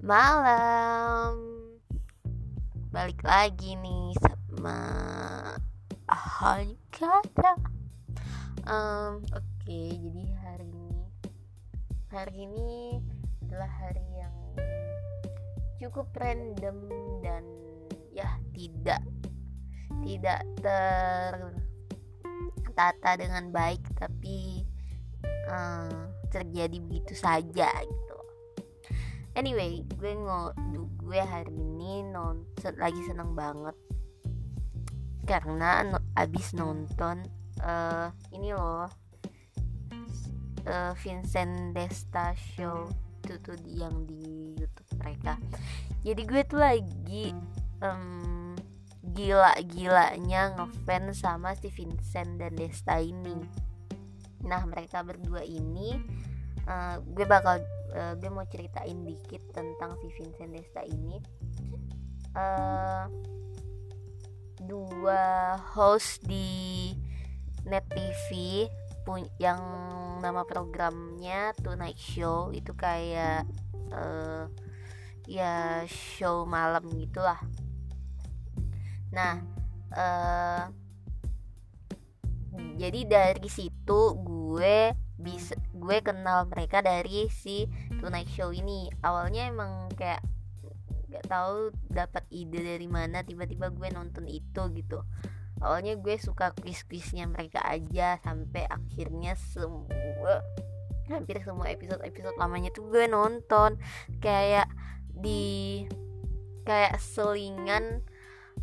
malam. Balik lagi nih sama hal kata um, oke okay, jadi hari ini hari ini adalah hari yang cukup random dan ya tidak tidak tertata dengan baik tapi uh, terjadi begitu saja gitu anyway gue ngo gue hari ini nonton lagi seneng banget. Karena no, abis nonton uh, ini loh uh, Vincent Desta Show. Itu tuh yang di YouTube mereka. Jadi gue tuh lagi um, gila-gilanya ngefans sama si Vincent dan Desta ini. Nah mereka berdua ini uh, gue bakal uh, gue mau ceritain dikit tentang si Vincent Desta ini. Uh, dua host di net TV yang nama programnya Tonight Show itu kayak uh, ya show malam gitulah. Nah uh, jadi dari situ gue bisa gue kenal mereka dari si Tonight Show ini. Awalnya emang kayak gak tahu dapat ide dari mana tiba-tiba gue nonton itu gitu. Awalnya gue suka quiz-quiznya mereka aja sampai akhirnya semua hampir semua episode-episode lamanya tuh gue nonton. Kayak di kayak selingan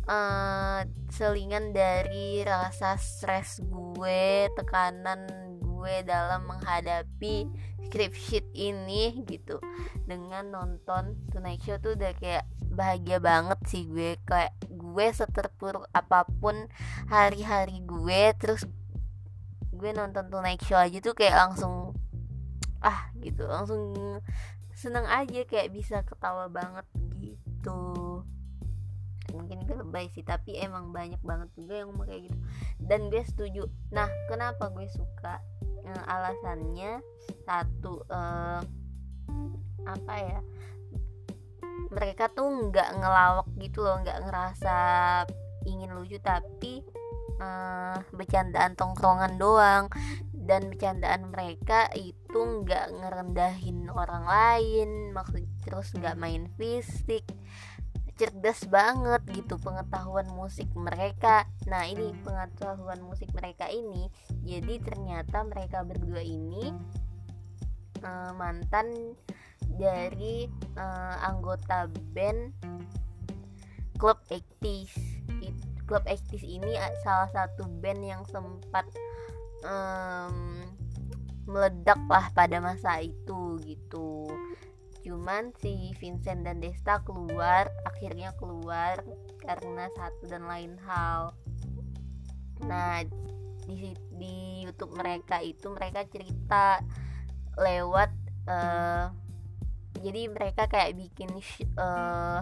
uh, selingan dari rasa stres gue tekanan gue dalam menghadapi script sheet ini gitu. Dengan nonton Tonight Show tuh udah kayak bahagia banget sih gue. Kayak gue seterpuruk apa pun hari-hari gue terus gue nonton Tonight Show aja tuh kayak langsung ah gitu. Langsung seneng aja kayak bisa ketawa banget gitu. Mungkin lebay sih tapi emang banyak banget juga yang ngomong kayak gitu. Dan gue setuju. Nah kenapa gue suka uh, alasannya satu uh, apa ya mereka tuh nggak ngelawak gitu loh nggak ngerasa ingin lucu tapi uh, bercandaan tongkrongan doang. Dan bercandaan mereka itu nggak ngerendahin orang lain maksud terus nggak main fisik cerdas banget gitu pengetahuan musik mereka. Nah ini pengetahuan musik mereka ini jadi ternyata mereka berdua ini uh, mantan dari uh, anggota band Club 80s Club 80s ini salah satu band yang sempat um, meledak lah pada masa itu gitu cuman si Vincent dan Desta keluar akhirnya keluar karena satu dan lain hal. Nah di di YouTube mereka itu mereka cerita lewat uh, jadi mereka kayak bikin uh,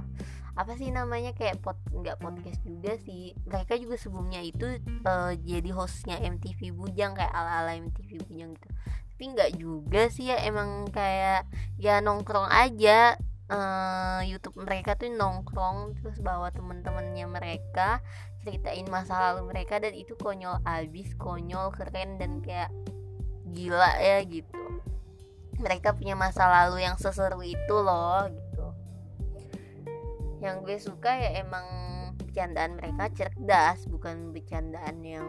apa sih namanya kayak pot nggak podcast juga sih. Mereka juga sebelumnya itu uh, jadi hostnya MTV Bujang kayak ala ala MTV Bujang gitu tapi nggak juga sih ya emang kayak ya nongkrong aja. Uh, YouTube mereka tuh nongkrong terus bawa temen-temennya mereka ceritain masa lalu mereka dan itu konyol abis konyol keren dan kayak gila ya gitu. Mereka punya masa lalu yang seseru itu loh gitu. Yang gue suka ya emang bercandaan mereka cerdas bukan bercandaan yang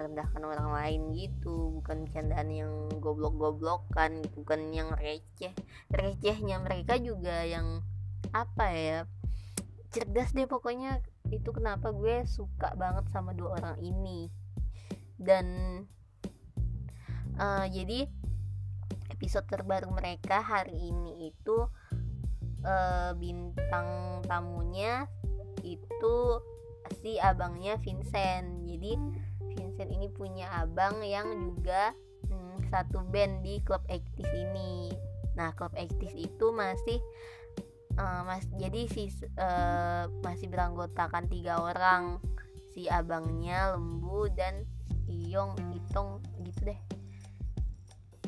merendahkan orang lain gitu. Bukan bercandaan yang goblok-goblokan gitu bukan yang receh. Recehnya mereka juga yang apa ya cerdas deh pokoknya. Itu kenapa gue suka banget sama dua orang ini. Dan uh, jadi episode terbaru mereka hari ini itu uh, bintang tamunya itu si abangnya Vincent. Jadi Vincent ini punya abang yang juga hmm, satu band di klub aktif ini. Nah klub aktif itu masih uh, mas jadi si uh, masih beranggotakan tiga orang. Si abangnya lembu dan Iyong Itong gitu deh.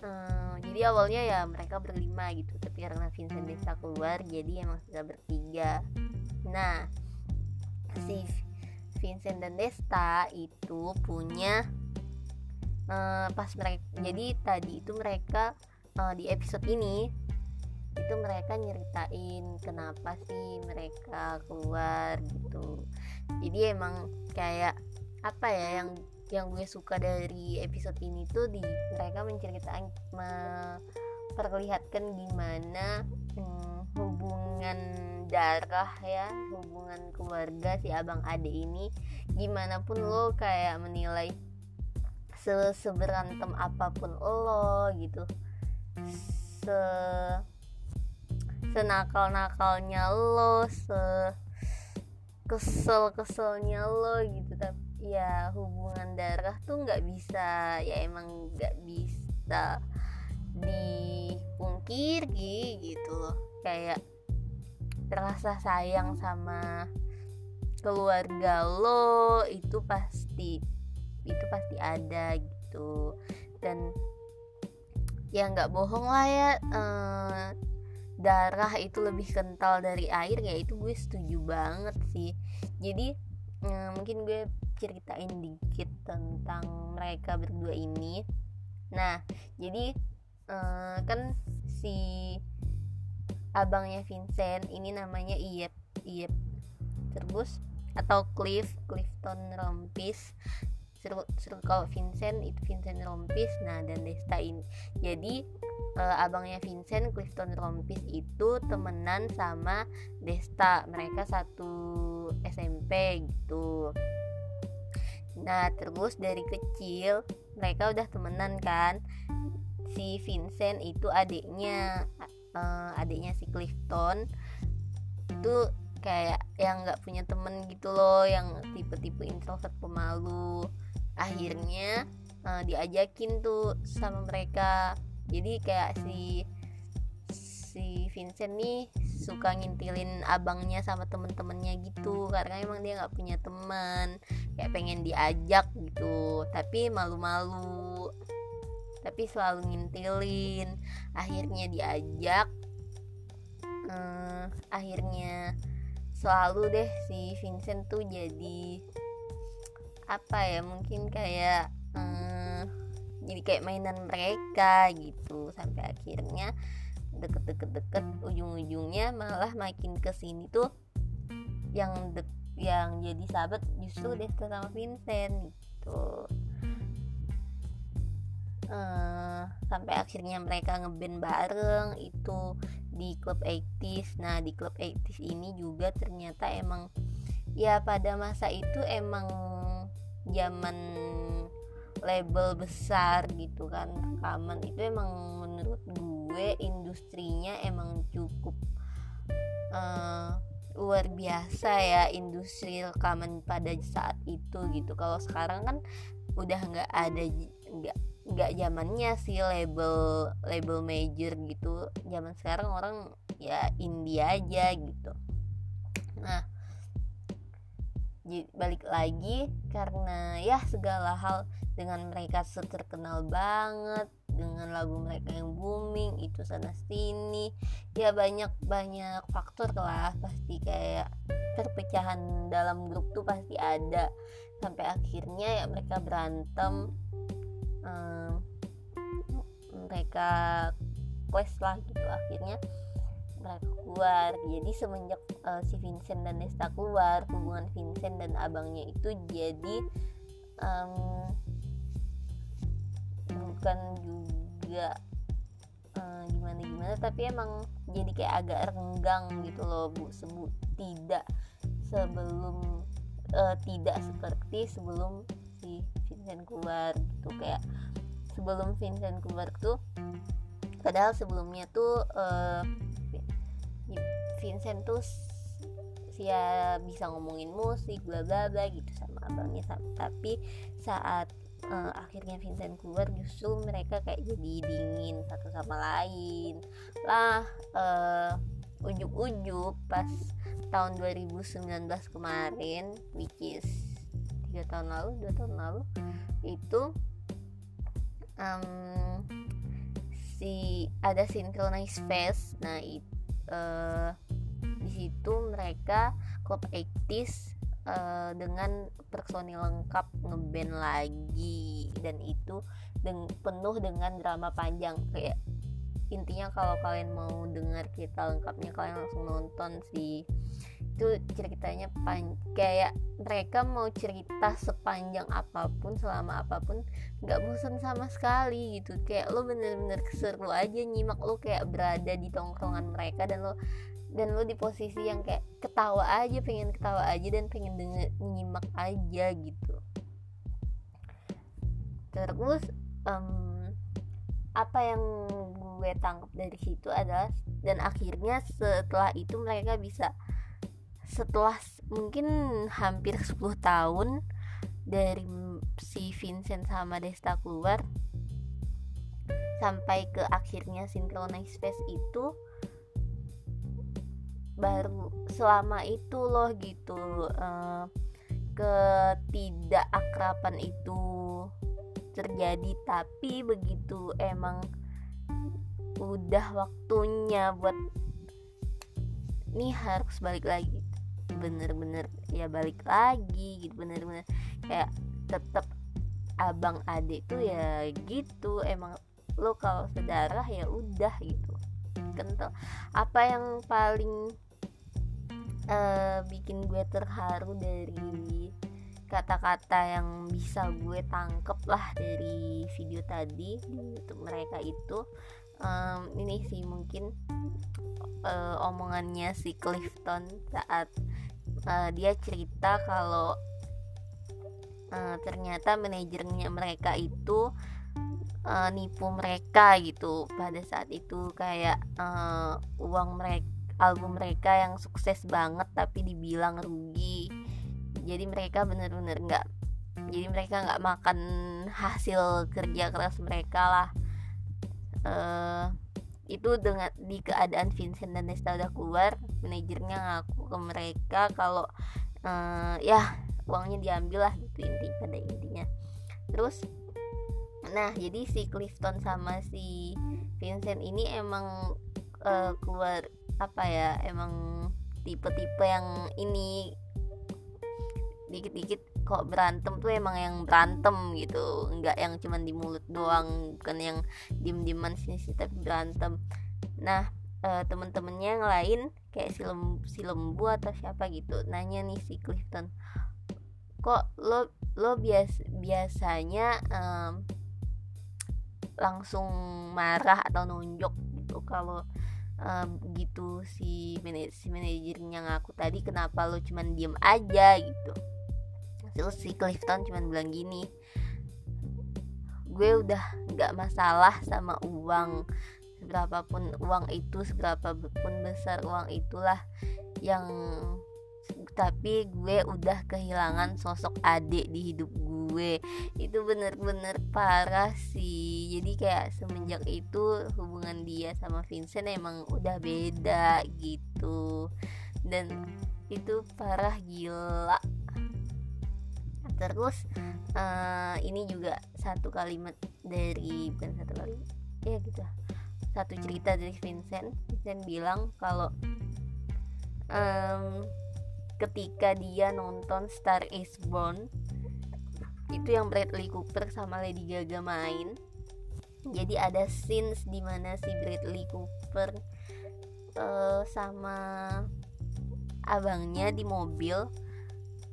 Uh, jadi awalnya ya mereka berlima gitu tapi karena Vincent Desta keluar jadi emang sudah bertiga. Nah si Vincent dan Desta itu punya uh, pas mereka jadi tadi itu mereka uh, di episode ini itu mereka nyeritain kenapa sih mereka keluar gitu. Jadi emang kayak apa ya yang yang gue suka dari episode ini tuh di mereka menceritakan memperlihatkan gimana hubungan darah ya hubungan keluarga si abang ade ini gimana pun lo kayak menilai se seberantem apa pun lo gitu. Se senakal nakalnya lo se kesel keselnya lo gitu tapi ya hubungan darah tuh nggak bisa ya emang nggak bisa dipungkiri gitu loh. Kayak rasa sayang sama keluarga lo itu pasti itu pasti ada gitu. Dan ya nggak bohong lah ya eh, darah itu lebih kental dari air ya itu gue setuju banget sih. Jadi eh, mungkin gue ceritain dikit tentang mereka berdua ini. Nah jadi uh, kan si abangnya Vincent ini namanya Iep Iep terus atau Cliff Clifton Rompis. Seru kalau Vincent itu Vincent Rompis. Nah dan Desta ini. Jadi uh, abangnya Vincent Clifton Rompis itu temenan sama Desta. Mereka satu SMP gitu. Nah terus dari kecil mereka udah temenan kan Si Vincent itu adiknya uh, Adiknya si Clifton. Itu kayak yang gak punya temen gitu loh Yang tipe-tipe introvert pemalu. Akhirnya uh, diajakin tuh sama mereka. Jadi kayak si si Vincent nih suka ngintilin abangnya sama temen-temennya gitu karena emang dia nggak punya teman kayak pengen diajak gitu tapi malu-malu tapi selalu ngintilin. Akhirnya diajak. Hmm, akhirnya selalu deh si Vincent tuh jadi apa ya mungkin kayak hmm, jadi kayak mainan mereka gitu. Sampai akhirnya deket-deket-deket ujung-ujungnya malah makin ke sini tuh yang dek yang jadi sahabat justru Desta sama Vincent gitu uh, sampai akhirnya mereka ngeband bareng itu di klub 80s nah di klub 80s ini juga ternyata emang ya pada masa itu emang zaman label besar gitu kan rekaman itu emang menurut gue industrinya emang cukup uh, luar biasa ya industri rekaman pada saat itu gitu. Kalau sekarang kan udah nggak ada nggak nggak zamannya sih label label major gitu. Zaman sekarang orang ya indie aja gitu. Nah balik lagi karena ya segala hal dengan mereka terkenal banget dengan lagu mereka yang booming itu sana sini ya banyak banyak faktor lah. Pasti kayak perpecahan dalam grup tuh pasti ada. Sampai akhirnya ya mereka berantem um, mereka quest lah gitu akhirnya mereka keluar. Jadi semenjak uh, si Vincent dan Nesta keluar hubungan Vincent dan abangnya itu jadi um, bukan juga uh, gimana gimana tapi emang jadi kayak agak renggang gitu loh bu. Sebut tidak sebelum uh, tidak seperti sebelum si Vincent keluar gitu. Kayak sebelum Vincent keluar tuh padahal sebelumnya tuh uh, Vincent tuh ya bisa ngomongin musik bla bla bla gitu sama abangnya. Tapi saat uh, akhirnya Vincent keluar justru mereka kayak jadi dingin satu sama lain. Lah uh, ujuk-ujuk pas tahun 2019 kemarin which is tiga tahun lalu dua tahun lalu. Itu um, si ada synchronized face. Nah itu uh, di situ mereka klub ektis uh, dengan personil lengkap ngeband lagi. Dan itu deng penuh dengan drama panjang. Kayak intinya kalau kalian mau dengar cerita lengkapnya kalian langsung nonton sih itu ceritanya pan kayak mereka mau cerita sepanjang apa pun selama apa pun nggak bosan sama sekali gitu. Kayak lo bener-bener seru aja nyimak lo kayak berada di tongkrongan mereka dan lo dan lo di posisi yang kayak ketawa aja pengen ketawa aja dan pengen denger nyimak aja gitu. Terus um, apa yang gue tangkap dari situ adalah dan akhirnya setelah itu mereka bisa setelah mungkin hampir 10 tahun dari si Vincent sama Desta keluar sampai ke akhirnya Synchronize Space itu baru selama itu loh gitu uh, ketidakakraban itu terjadi. Tapi begitu emang udah waktunya buat nih harus balik lagi bener-bener ya balik lagi gitu bener-bener kayak tetap abang adik tuh ya gitu emang lo kalau sedarah ya udah gitu. Kental. Apa yang paling uh, bikin gue terharu dari kata-kata yang bisa gue tangkep lah dari video tadi untuk mereka itu um, ini sih mungkin uh, omongannya si Clifton saat uh, dia cerita kalau uh, ternyata manajernya mereka itu uh, nipu mereka gitu. Pada saat itu kayak uh, uang mereka album mereka yang sukses banget tapi dibilang rugi. Jadi mereka bener-bener nggak jadi mereka nggak makan hasil kerja keras mereka lah uh, itu dengan di keadaan Vincent dan Nesta udah keluar manajernya ngaku ke mereka kalau uh, ya uangnya diambil lah gitu inti pada intinya. Terus nah jadi si Clifton sama si Vincent ini emang uh, keluar apa ya emang tipe-tipe yang ini dikit-dikit kok berantem tuh emang yang berantem gitu. Nggak yang cuman di mulut doang bukan yang diem-dieman sini sih tapi berantem. Nah uh, temen-temennya yang lain kayak si lembu, si lembu atau siapa gitu nanya nih si Clifton kok lo lo bias biasanya um, langsung marah atau nunjuk gitu? Kalau um, gitu si manajer si manajernya ngaku tadi kenapa lo cuman diem aja gitu terus si Clifton cuman bilang gini. Gue udah nggak masalah sama uang. Seberapapun uang itu seberapapun besar uang itulah yang tapi gue udah kehilangan sosok adik di hidup gue. Itu bener-bener parah sih. Jadi kayak semenjak itu hubungan dia sama Vincent emang udah beda gitu. Dan itu parah gila terus uh, ini juga satu kalimat dari bukan satu kalimat ya gitu satu cerita dari Vincent. Vincent bilang kalau um, ketika dia nonton Star Is Born itu yang Bradley Cooper sama Lady Gaga main. Jadi ada scenes di mana si Bradley Cooper uh, sama abangnya di mobil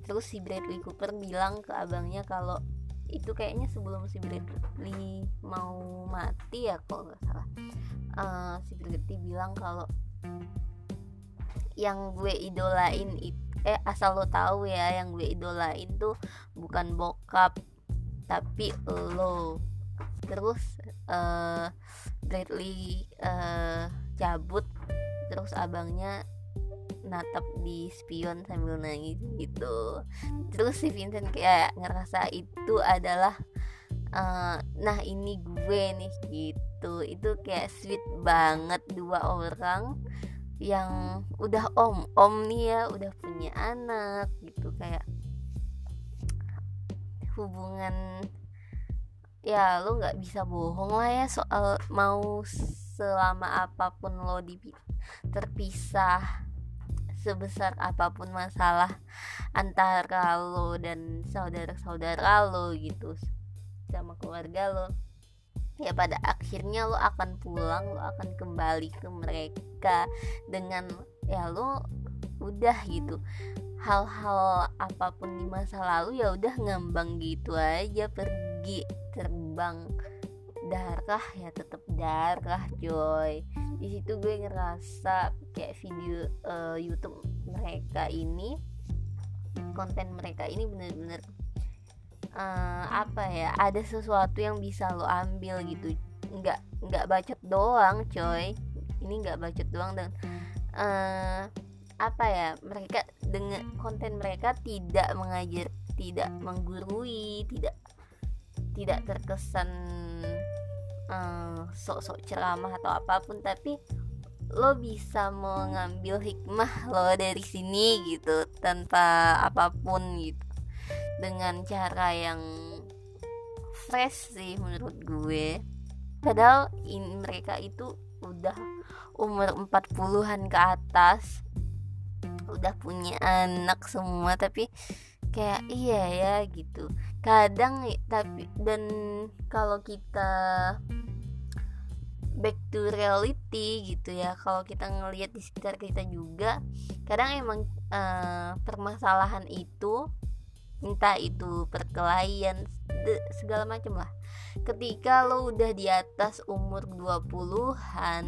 terus si Bradley Cooper bilang ke abangnya kalau itu kayaknya sebelum si Bradley mau mati ya kalau nggak salah. Uh, si Bradley bilang kalau yang gue idolain eh asal lo tahu ya yang gue idolain tuh bukan bokap tapi lo. Terus uh, Bradley uh, cabut terus abangnya natap di spion sambil nangis gitu. Terus si Vincent kayak ngerasa itu adalah uh, nah ini gue nih gitu. Itu kayak sweet banget dua orang yang udah om om nih ya udah punya anak gitu. Kayak hubungan ya lo nggak bisa bohong lah ya soal mau selama apa pun lo di terpisah sebesar apa pun masalah antara lo dan saudara-saudara lo gitu sama keluarga lo ya pada akhirnya lo akan pulang lo akan kembali ke mereka dengan ya lo udah gitu. Hal-hal apa pun di masa lalu ya udah ngambang gitu aja pergi terbang. Darah ya tetap darah coy di situ gue ngerasa kayak video uh, YouTube mereka ini konten mereka ini bener-bener uh, apa ya ada sesuatu yang bisa lo ambil gitu. Nggak nggak bacot doang coy. Ini nggak bacot doang dan uh, apa ya mereka dengan konten mereka tidak mengajar tidak menggurui tidak tidak terkesan sok sok-sok ceramah atau apa pun tapi lo bisa mengambil hikmah lo dari sini gitu tanpa apa pun gitu. Dengan cara yang fresh sih menurut gue. Padahal in, mereka itu udah umur 40-an ke atas udah punya anak semua tapi kayak iya ya gitu kadang tapi dan kalau kita back to reality gitu ya kalau kita ngelihat di sekitar kita juga kadang emang uh, permasalahan itu entah itu perkelahian segala macam lah. Ketika lo udah di atas umur 20-an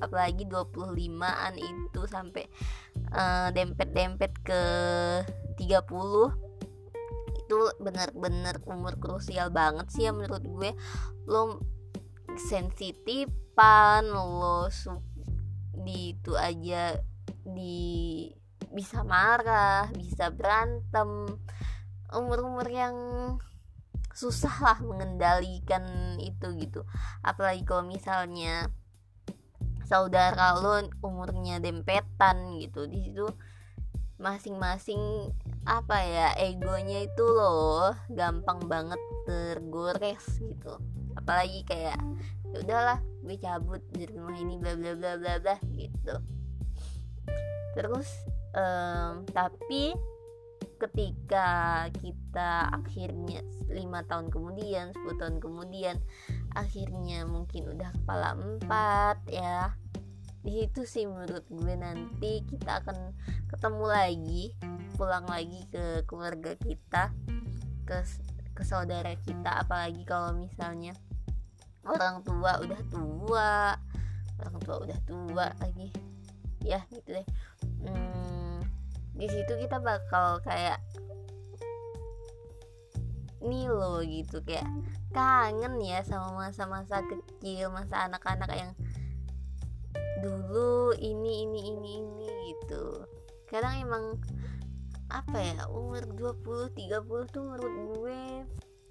apalagi 25-an itu sampai uh, dempet-dempet ke 30 itu bener-bener umur krusial banget sih ya menurut gue. Lo sensitifan lo di itu aja di bisa marah bisa berantem. Umur-umur yang susah lah mengendalikan itu gitu. Apalagi kalau misalnya saudara lo umurnya dempetan gitu. Di situ masing-masing apa ya egonya itu loh gampang banget tergores gitu. Apalagi kayak ya udahlah gue cabut dari rumah ini bla bla bla bla bla gitu. Terus um, tapi ketika kita akhirnya lima tahun kemudian 10 tahun kemudian akhirnya mungkin udah kepala empat ya di situ sih menurut gue nanti kita akan ketemu lagi pulang lagi ke keluarga kita ke ke saudara kita apalagi kalau misalnya orang tua udah tua orang tua udah tua lagi. Ya gitu deh. Hmm, di situ kita bakal kayak nih lo gitu. Kayak kangen ya sama masa-masa kecil masa anak-anak yang dulu ini ini ini ini gitu. Kadang emang apa ya umur 20 30 tuh menurut gue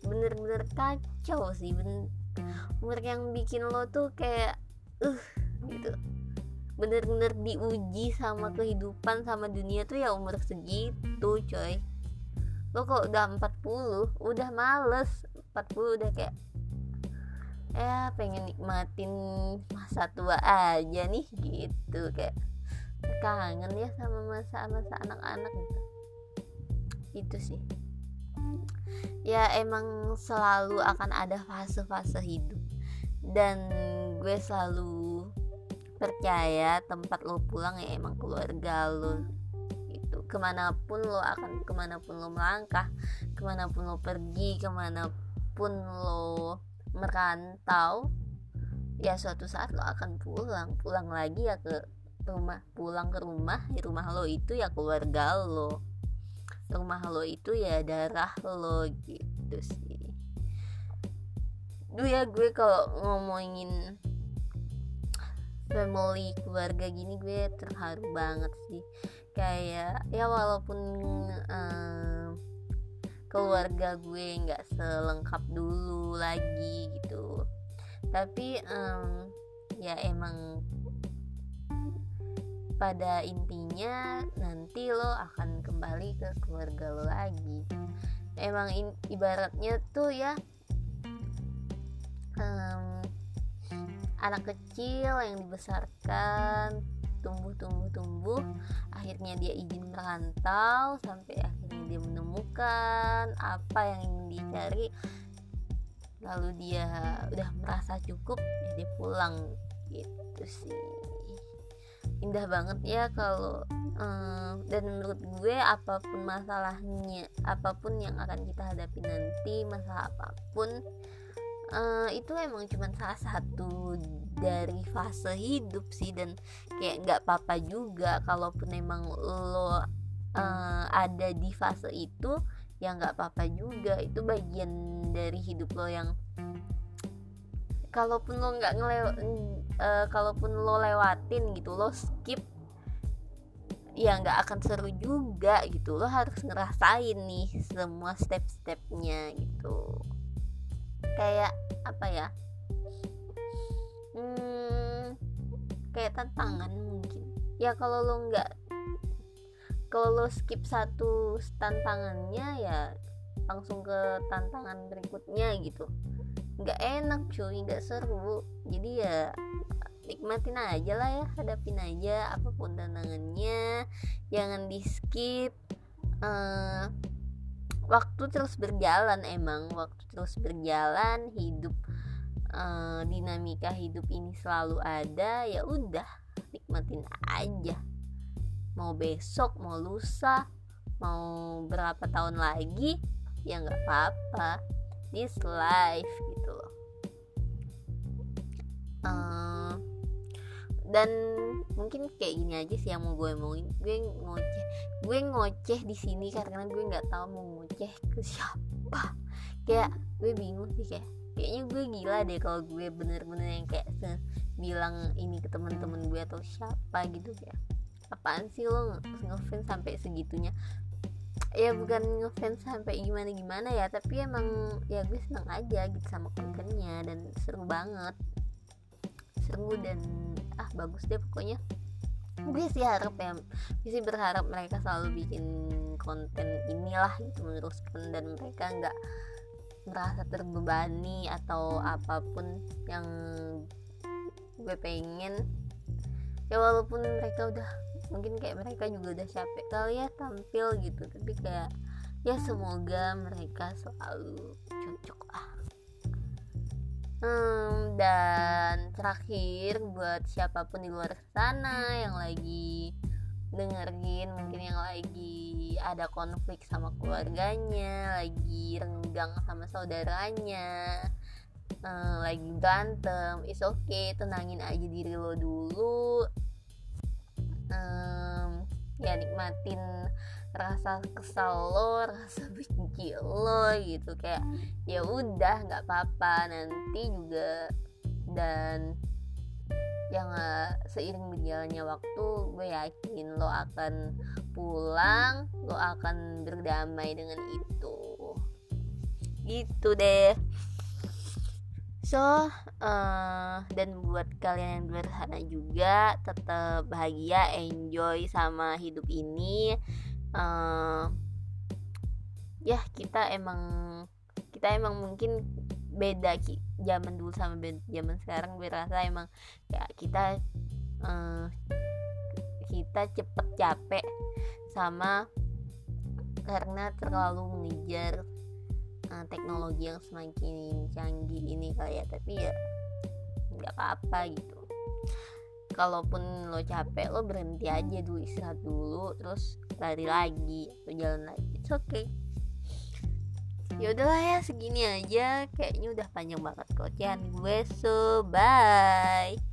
bener-bener kacau sih bener umur yang bikin lo tuh kayak uh gitu. Bener-bener diuji sama kehidupan sama dunia tuh ya umur segitu coy. Lo kok udah 40 udah males. 40 udah kayak ya pengen nikmatin masa tua aja nih gitu. Kayak kangen ya sama masa-masa anak-anak. gitu itu sih. Ya emang selalu akan ada fase-fase hidup. Dan gue selalu percaya tempat lo pulang ya emang keluarga lo itu ke mana pun lo akan ke mana pun lo melangkah ke mana pun lo pergi ke mana pun lo merantau ya suatu saat lo akan pulang. Pulang lagi ya ke rumah pulang ke rumah di rumah lo itu ya keluarga lo rumah lo itu ya darah lo gitu sih. Duh ya gue kalau ngomongin family keluarga gini gue terharu banget sih. Kayak ya walaupun um, keluarga gue nggak selengkap dulu lagi gitu tapi um, ya emang pada intinya nanti lo akan kembali ke keluarga lo lagi. Emang in, ibaratnya tuh ya um, anak kecil yang dibesarkan tumbuh tumbuh tumbuh akhirnya dia izin merantau sampai akhirnya dia menemukan apa yang ingin dicari. Lalu dia udah merasa cukup ya jadi pulang gitu sih indah banget ya kalau um, dan menurut gue apa pun masalahnya apa pun yang akan kita hadapi nanti masalah apa pun uh, itu emang cuma salah satu dari fase hidup sih dan kayak nggak apa-apa juga kalaupun emang lo uh, ada di fase itu ya nggak apa-apa juga. Itu bagian dari hidup lo yang kalaupun lo nggak ngelew uh, kalaupun lo lewatin gitu lo skip ya nggak akan seru juga gitu. Lo harus ngerasain nih semua step-stepnya gitu. Kayak apa ya? Hmm, kayak tantangan mungkin. Ya kalau lo nggak kalau lo skip satu tantangannya ya langsung ke tantangan berikutnya gitu nggak enak cuy nggak seru. Jadi ya nikmatin aja lah ya hadapin aja apa pun tantangannya. Jangan di skip uh, waktu terus berjalan emang waktu terus berjalan hidup uh, dinamika hidup ini selalu ada ya udah nikmatin aja. Mau besok mau lusa mau berapa tahun lagi ya nggak apa-apa. This life gitu uh, dan mungkin kayak gini aja sih yang mau gue omongin. Gue ngoceh gue ngoceh di sini karena gue nggak tahu mau ngoceh ke siapa. Kayak gue bingung sih kayak kayaknya gue gila deh kalau gue bener-bener yang kayak bilang ini ke teman-teman gue atau siapa gitu kayak apaan sih lo ngefans sampai segitunya? Ya bukan ngefans sampai gimana gimana ya tapi emang ya gue seneng aja gitu sama kontennya dan seru banget seru dan ah bagus deh pokoknya. Gue sih harap ya gue sih berharap mereka selalu bikin konten inilah gitu meneruskan dan mereka nggak merasa terbebani atau apa pun yang gue pengen. Ya walaupun mereka udah mungkin kayak mereka juga udah capek kali ya tampil gitu tapi kayak ya semoga mereka selalu cocok ah hmm, dan terakhir buat siapa pun di luar sana yang lagi dengerin mungkin yang lagi ada konflik sama keluarganya lagi renggang sama saudaranya uh, lagi berantem is okay tenangin aja diri lo dulu. Um, ya nikmatin rasa kesal lo rasa benci lo gitu. Kayak ya udah nggak apa-apa nanti juga. Dan yang seiring berjalannya waktu gue yakin lo akan pulang lo akan berdamai dengan itu. Gitu deh. So uh, dan buat kalian yang sana juga tetap bahagia enjoy sama hidup ini uh, ya kita emang kita emang mungkin beda ki zaman dulu sama zaman sekarang gue emang ya kita uh, kita cepet capek sama karena terlalu mengejar uh, teknologi yang semakin canggih ini kali ya tapi ya nggak apa-apa gitu kalaupun lo capek lo berhenti aja dulu istirahat dulu terus lari lagi atau jalan lagi. It's okay. Ya udahlah ya segini aja. Kayaknya udah panjang banget kocehan gue so bye